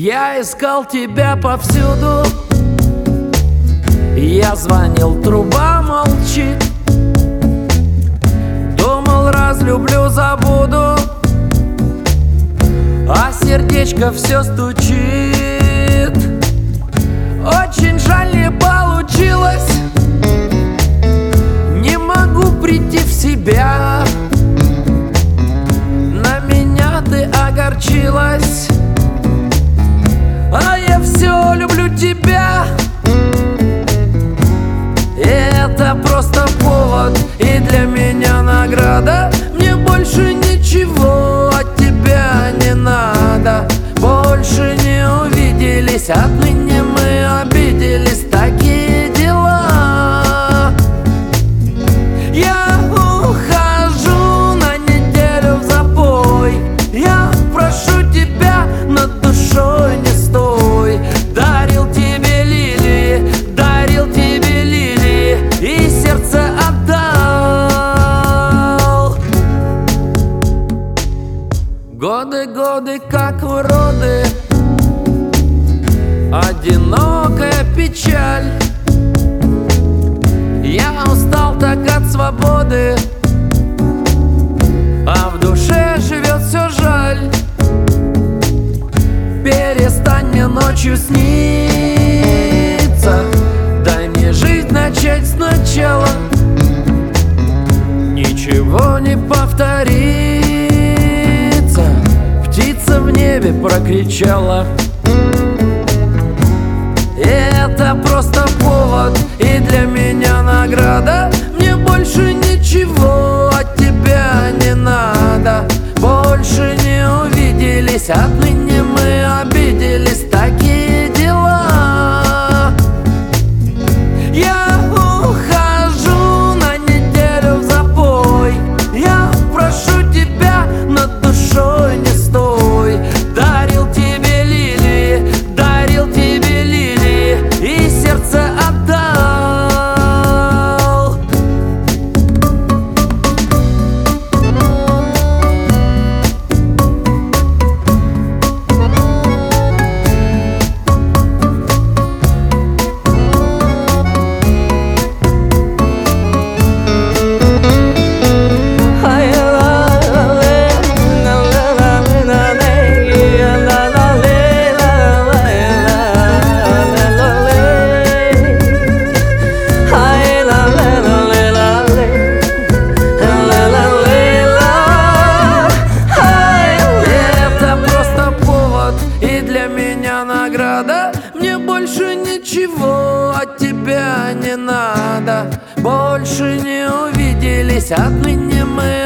Я искал тебя повсюду. Я звонил, труба молчит. Думал, разлюблю, забуду. А сердечко все стучит. Очень жаль, не получилось. Не могу прийти в себя. На меня ты огорчилась тебя. Это просто повод И для меня награда Годы, годы, как уроды. Одинокая печаль. Я устал так от свободы. А в душе живет все жаль. Перестань мне ночью сниться. Дай мне жизнь начать сначала. Ничего не в небе прокричала. Это просто повод и для меня награда ничего от тебя не надо. Больше не увиделись, отныне мы